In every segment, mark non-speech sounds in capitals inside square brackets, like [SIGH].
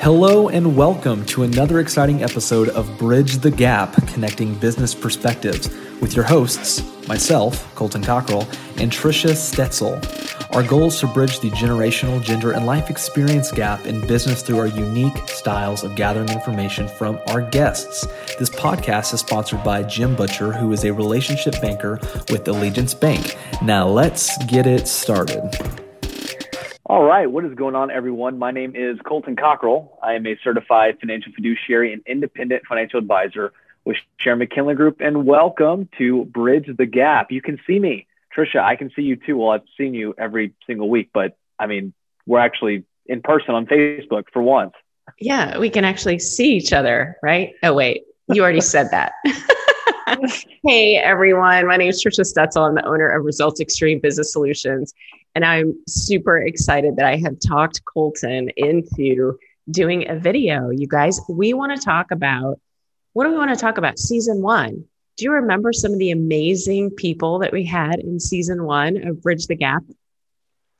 Hello and welcome to another exciting episode of Bridge the Gap Connecting Business Perspectives with your hosts, myself, Colton Cockrell, and Trisha Stetzel. Our goal is to bridge the generational, gender, and life experience gap in business through our unique styles of gathering information from our guests. This podcast is sponsored by Jim Butcher, who is a relationship banker with Allegiance Bank. Now let's get it started. All right, what is going on, everyone? My name is Colton Cockrell. I am a certified financial fiduciary and independent financial advisor with Sharon McKinley Group, and welcome to Bridge the Gap. You can see me, Trisha. I can see you too. Well, I've seen you every single week, but I mean, we're actually in person on Facebook for once. Yeah, we can actually see each other, right? Oh, wait, you already said that. [LAUGHS] [LAUGHS] hey, everyone. My name is Trisha Stetzel. I'm the owner of Results Extreme Business Solutions. And I'm super excited that I have talked Colton into doing a video. You guys, we want to talk about what do we want to talk about? Season one. Do you remember some of the amazing people that we had in season one of Bridge the Gap?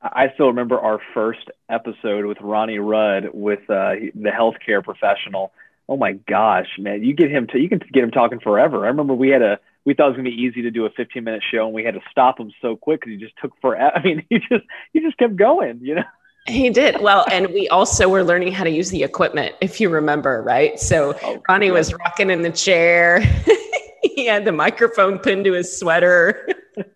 I still remember our first episode with Ronnie Rudd with uh, the healthcare professional. Oh my gosh, man! You get him to you can get him talking forever. I remember we had a we thought it was gonna be easy to do a 15 minute show, and we had to stop him so quick because he just took forever. [LAUGHS] I mean, he just he just kept going, you know. He did well, and we also were learning how to use the equipment, if you remember, right? So oh, Ronnie yeah. was rocking in the chair. [LAUGHS] he had the microphone pinned to his sweater. [LAUGHS]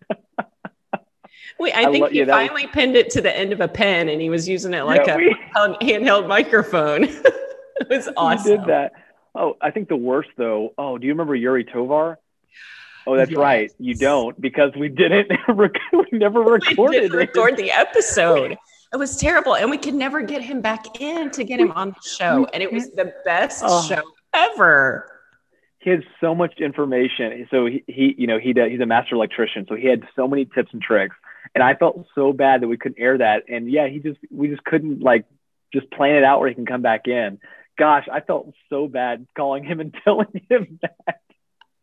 Wait, I, I think lo- he yeah, finally was... pinned it to the end of a pen, and he was using it like yeah, a we... handheld microphone. [LAUGHS] was awesome. He did that. Oh, I think the worst though. Oh, do you remember Yuri Tovar? Oh, that's yes. right. You don't because we didn't. [LAUGHS] we never recorded. We didn't record the episode. [LAUGHS] It was terrible, and we could never get him back in to get him on the show, and it was the best oh. show ever. He had so much information. So he, he you know, he he's a master electrician, so he had so many tips and tricks. And I felt so bad that we couldn't air that. And yeah, he just we just couldn't like just plan it out where he can come back in. Gosh, I felt so bad calling him and [LAUGHS] telling him that.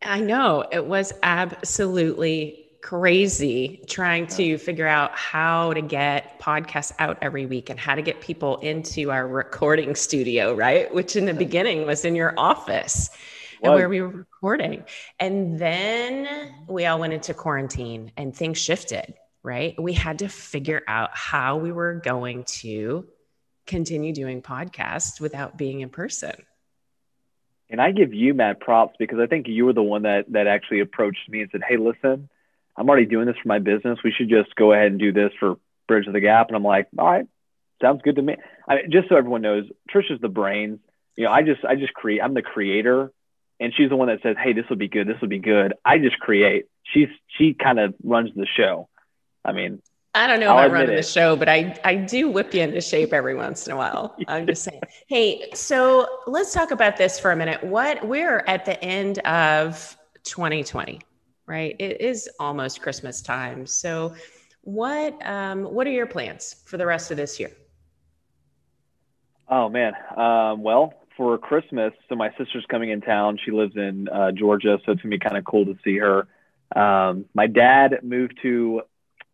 I know it was absolutely crazy trying to figure out how to get podcasts out every week and how to get people into our recording studio, right? Which in the beginning was in your office and where we were recording. And then we all went into quarantine and things shifted, right? We had to figure out how we were going to continue doing podcasts without being in person. And I give you mad props because I think you were the one that that actually approached me and said, "Hey, listen, I'm already doing this for my business. We should just go ahead and do this for Bridge of the Gap." And I'm like, "All right, sounds good to me." I, mean, just so everyone knows, Trisha's the brains. You know, I just I just create. I'm the creator, and she's the one that says, "Hey, this would be good. This would be good." I just create. She's she kind of runs the show. I mean, I don't know if I'll about running it. the show, but I, I do whip you into shape every once in a while. [LAUGHS] I'm just saying. Hey, so let's talk about this for a minute. What we're at the end of 2020, right? It is almost Christmas time. So what um, what are your plans for the rest of this year? Oh man. Um, well, for Christmas, so my sister's coming in town. She lives in uh, Georgia, so it's gonna be kind of cool to see her. Um, my dad moved to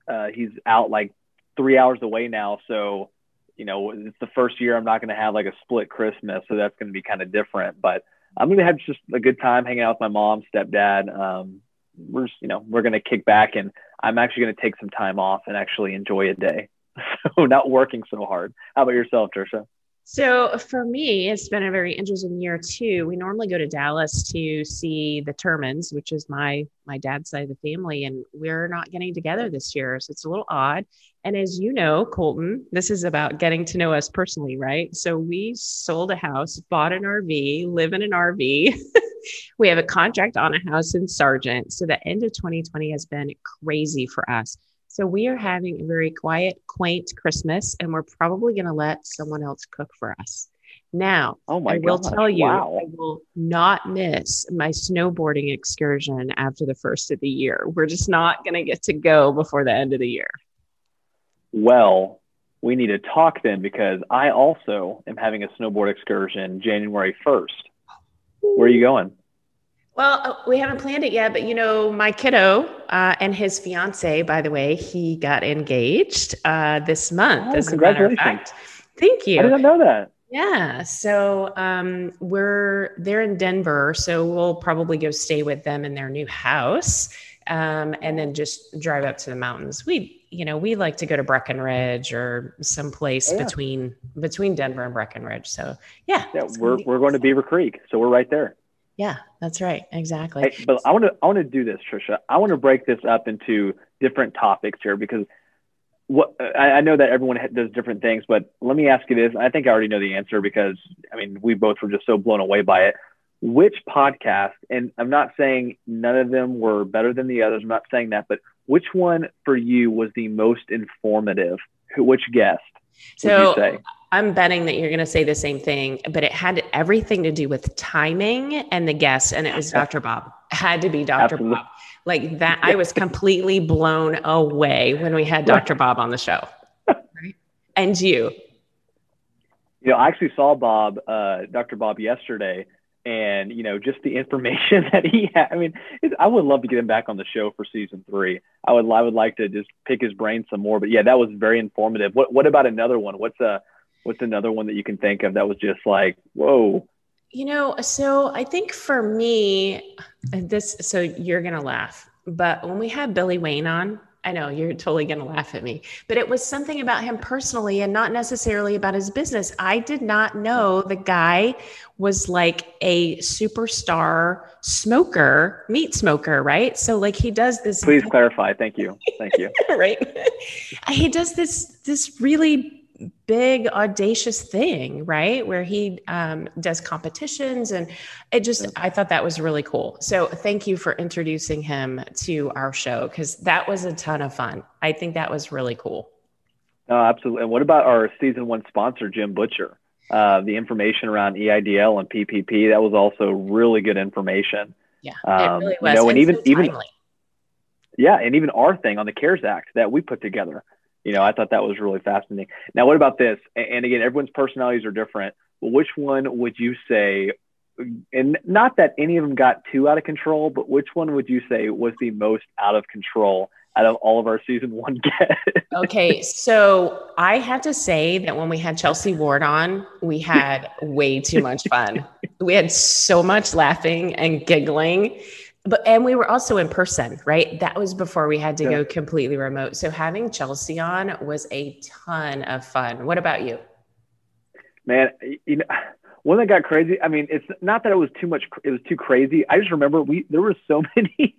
uh, he's out like three hours away now. So, you know, it's the first year I'm not going to have like a split Christmas. So that's going to be kind of different. But I'm going to have just a good time hanging out with my mom, stepdad. Um, we're just, you know, we're going to kick back and I'm actually going to take some time off and actually enjoy a day. [LAUGHS] So not working so hard. How about yourself, Trisha? So for me, it's been a very interesting year too. We normally go to Dallas to see the Termans, which is my my dad's side of the family, and we're not getting together this year, so it's a little odd. And as you know, Colton, this is about getting to know us personally, right? So we sold a house, bought an RV, live in an RV. [LAUGHS] we have a contract on a house in Sargent. So the end of 2020 has been crazy for us. So we are having a very quiet, quaint Christmas, and we're probably going to let someone else cook for us. Now, oh my I will gosh. tell you, wow. I will not miss my snowboarding excursion after the first of the year. We're just not going to get to go before the end of the year. Well, we need to talk then because I also am having a snowboard excursion January 1st. Where are you going? Well, uh, we haven't planned it yet, but you know, my kiddo uh, and his fiance, by the way, he got engaged uh, this month. Oh, as congratulations. a matter of fact. Thank you. I didn't know that. Yeah. So um, we're they're in Denver, so we'll probably go stay with them in their new house, um, and then just drive up to the mountains. We, you know, we like to go to Breckenridge or someplace Oh, yeah. between between Denver and Breckenridge. So yeah, Yeah, we're we're going to Beaver Creek, so we're right there. Yeah, that's right. Exactly. Hey, but I want to I want to do this, Trisha. I want to break this up into different topics here because what I, I know that everyone does different things, but let me ask you this. I think I already know the answer because I mean we both were just so blown away by it. Which podcast? And I'm not saying none of them were better than the others. I'm not saying that, but which one for you was the most informative? Who, which guest would So you say? I'm betting that you're going to say the same thing, but it had everything to do with timing and the guest, and it was Dr. Bob. Had to be Dr. Absolutely. Bob. Like that, I was completely blown away when we had Dr. Bob on the show. Right? [LAUGHS] And you, You know, I actually saw Bob, uh, Dr. Bob, yesterday, and you know, just the information [LAUGHS] that he had. I mean, I would love to get him back on the show for season three. I would, I would like to just pick his brain some more. But yeah, that was very informative. What, what about another one? What's a, what's another one that you can think of that was just like, whoa? you know, so I think for me, this, so you're going to laugh, but when we had Billy Wayne on, I know you're totally going to laugh at me, but it was something about him personally and not necessarily about his business. I did not know the guy was like a superstar smoker, meat smoker, right? So like he does this Please clarify. Thank you. Thank you. [LAUGHS] right? he does this this really big audacious thing right where he um, does competitions and it just i thought that was really cool so thank you for introducing him to our show because that was a ton of fun i think that was really cool No, absolutely. And what about our season one sponsor, Jim Butcher? Uh, the information around EIDL and PPP that was also really good information. yeah Um, it really you know, and even- so even- Yeah, and even our thing on the CARES Act that we put together. You know, I thought that was really fascinating. Now, what about this? And again, everyone's personalities are different. Which one would you say? And not that any of them got too out of control, but which one would you say was the most out of control out of all of our season one [LAUGHS] guests? okay so i have to say that when we had chelsea ward on we had way too much fun we had so much laughing and giggling but and we were also in person right that was before we had to Yeah. go completely remote so having chelsea on was a ton of fun what about you Man, you know, one that got crazy. I mean, it's not that it was too much. It was too crazy. I just remember we there were so [LAUGHS] many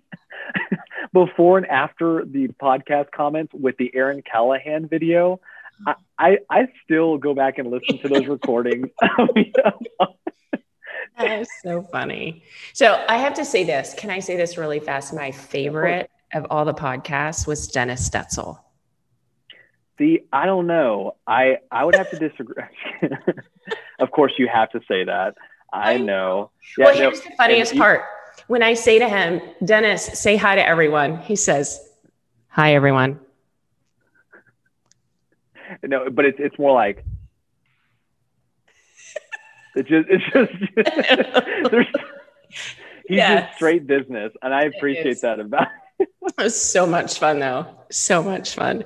before and after the podcast comments with the Aaron Callahan video. I, I, I still go back and listen to those recordings. [LAUGHS] [LAUGHS] that is so funny so i have to say this can i say this really fast my favorite of all the podcasts was dennis stetzel See, I don't know. I I would have to disagree. [LAUGHS] of course, you have to say that. I know. well, no, here's the funniest you- part. When I say to him, Dennis, say hi to everyone, he says, Hi, everyone. No, but it's it's more like it's just it's just [LAUGHS] there's he's Yes. just straight business, and I appreciate that about. It [LAUGHS] was so much fun, though. So much fun.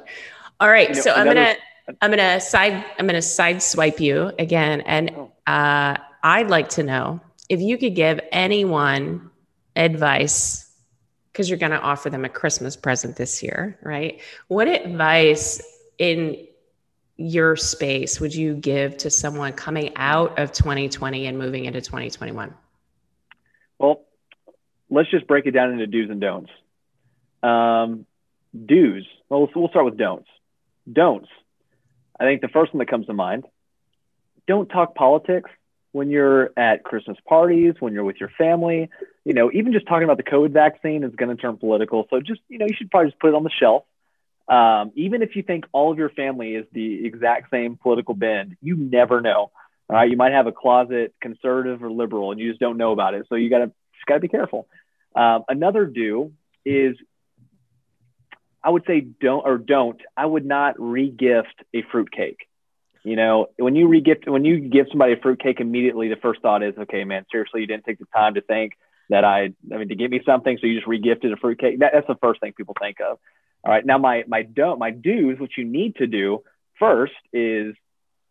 All right. You know, so I'm going to. I'm gonna side. I'm gonna side swipe you again, and Oh. uh, I'd like to know if you could give anyone advice because you're going to offer them a Christmas present this year, right? What advice in your space would you give to someone coming out of 2020 and moving into 2021? Well, let's just break it down into do's and don'ts. Um, do's. Well, we'll, we'll start with don'ts. Don'ts. I think the first one that comes to mind: don't talk politics when you're at Christmas parties, when you're with your family. You know, even just talking about the COVID vaccine is going to turn political. So just you know, you should probably just put it on the shelf. Um, even if you think all of your family is the exact same political bend, you never know. All right, you might have a closet conservative or liberal, and you just don't know about it. So you got to just got to be careful. Um, another do is, I would say don't or don't. I would not regift a fruitcake. You know, when you regift, when you give somebody a fruitcake, immediately the first thought is, okay, man, seriously, you didn't take the time to think that I, I mean, to give me something, so you just regifted a fruitcake. That, that's the first thing people think of. All right, now my my don't my do's, what you need to do first is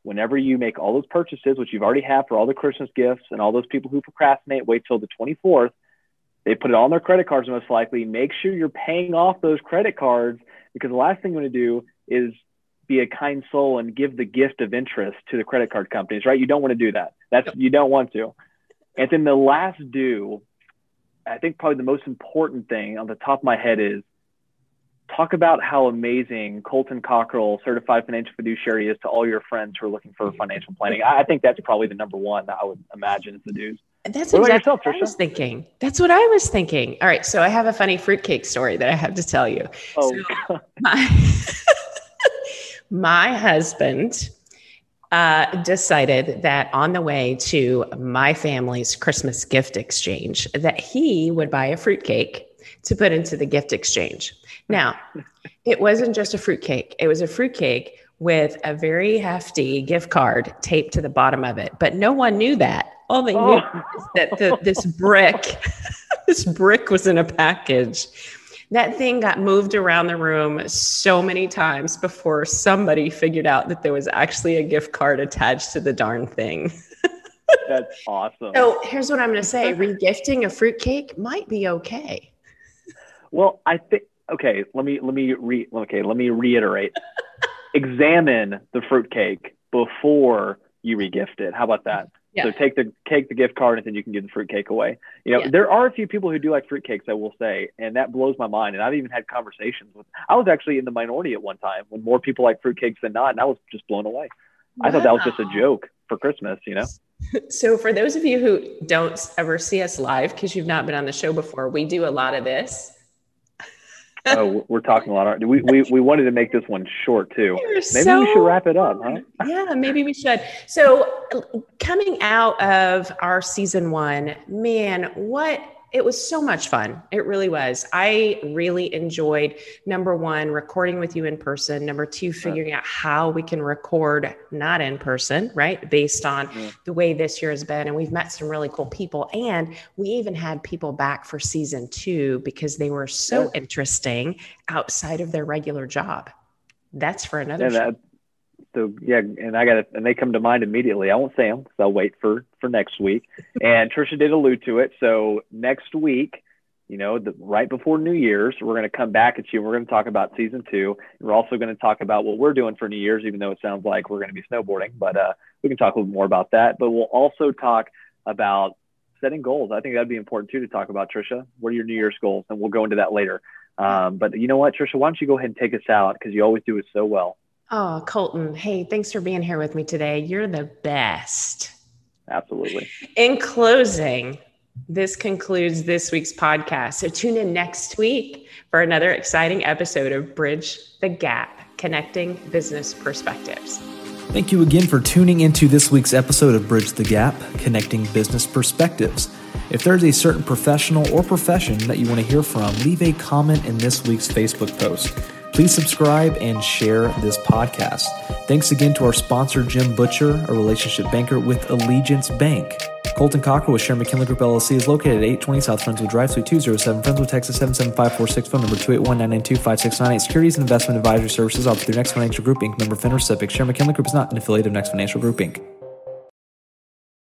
whenever you make all those purchases, which you've already had for all the Christmas gifts and all those people who procrastinate, wait till the 24th, they put it on their credit cards most likely. Make sure you're paying off those credit cards because the last thing you want to do is be a kind soul and give the gift of interest to the credit card companies, right? You don't want to do that. That's you don't want to. And then the last do, I think probably the most important thing on the top of my head is talk about how amazing Colton Cockrell, certified financial fiduciary, is to all your friends who are looking for financial planning. I think that's probably the number one that I would imagine is the do's. That's what exactly yourself, what I was thinking. That's what I was thinking. All right, so I have a funny fruitcake story that I have to tell you. Oh. So my, [LAUGHS] my husband uh, decided that on the way to my family's Christmas gift exchange, that he would buy a fruitcake to put into the gift exchange. Now, it wasn't just a fruitcake; it was a fruitcake with a very hefty gift card taped to the bottom of it. But no one knew that. All they knew oh. that the, this brick, [LAUGHS] this brick was in a package. That thing got moved around the room so many times before somebody figured out that there was actually a gift card attached to the darn thing. [LAUGHS] That's awesome. So here's what I'm going to say: [LAUGHS] regifting a fruitcake might be okay. Well, I think okay. Let me let me re okay. Let me reiterate. [LAUGHS] Examine the fruitcake before you regift it. How about that? Yeah. So take the cake, the gift card, and then you can give the fruitcake away. You know, yeah. there are a few people who do like fruitcakes, I will say, and that blows my mind. And I've even had conversations with. I was actually in the minority at one time when more people like fruitcakes than not, and I was just blown away. Wow. I thought that was just a joke for Christmas, you know. [LAUGHS] So, for those of you who don't ever see us live because you've not been on the show before, we do a lot of this oh, we're talking a lot. We, we, we wanted to make this one short too. Maybe so, we should wrap it up, huh? [LAUGHS] Yeah, maybe we should. So, coming out of our season one, man, what it was so much fun. It really was. I really enjoyed number one, recording with you in person. Number two, figuring out how we can record not in person, right? Based on mm-hmm. the way this year has been. And we've met some really cool people. And we even had people back for season two because they were so yeah. interesting outside of their regular job. That's for another yeah, so yeah, and I got it, and they come to mind immediately. I won't say them because I'll wait for for next week. [LAUGHS] and Trisha did allude to it. So next week, you know, the, right before New Year's, we're going to come back at you. and We're going to talk about season two. And we're also going to talk about what we're doing for New Year's, even though it sounds like we're going to be snowboarding. But uh, we can talk a little more about that. But we'll also talk about setting goals. I think that'd be important too to talk about, Trisha. What are your New Year's goals? And we'll go into that later. Um, but you know what, Trisha, why don't you go ahead and take us out because you always do it so well. Oh, Colton. Hey, thanks for being here with me today. You're the best. Absolutely. In closing, this concludes this week's podcast. So tune in next week for another exciting episode of Bridge the Gap Connecting Business Perspectives. Thank you again for tuning into this week's episode of Bridge the Gap Connecting Business Perspectives. If there's a certain professional or profession that you want to hear from, leave a comment in this week's Facebook post. Please subscribe and share this podcast. Thanks again to our sponsor, Jim Butcher, a relationship banker with Allegiance Bank. Colton Cockrell with Share McKinley Group LLC is located at 820 South Friendswood Drive, Suite 207, Friendswood, Texas 77546, phone number 281-992-5698. Securities and investment advisory services offered through Next Financial Group Inc., member FINRA SIPC. Share McKinley Group is not an affiliate of Next Financial Group Inc.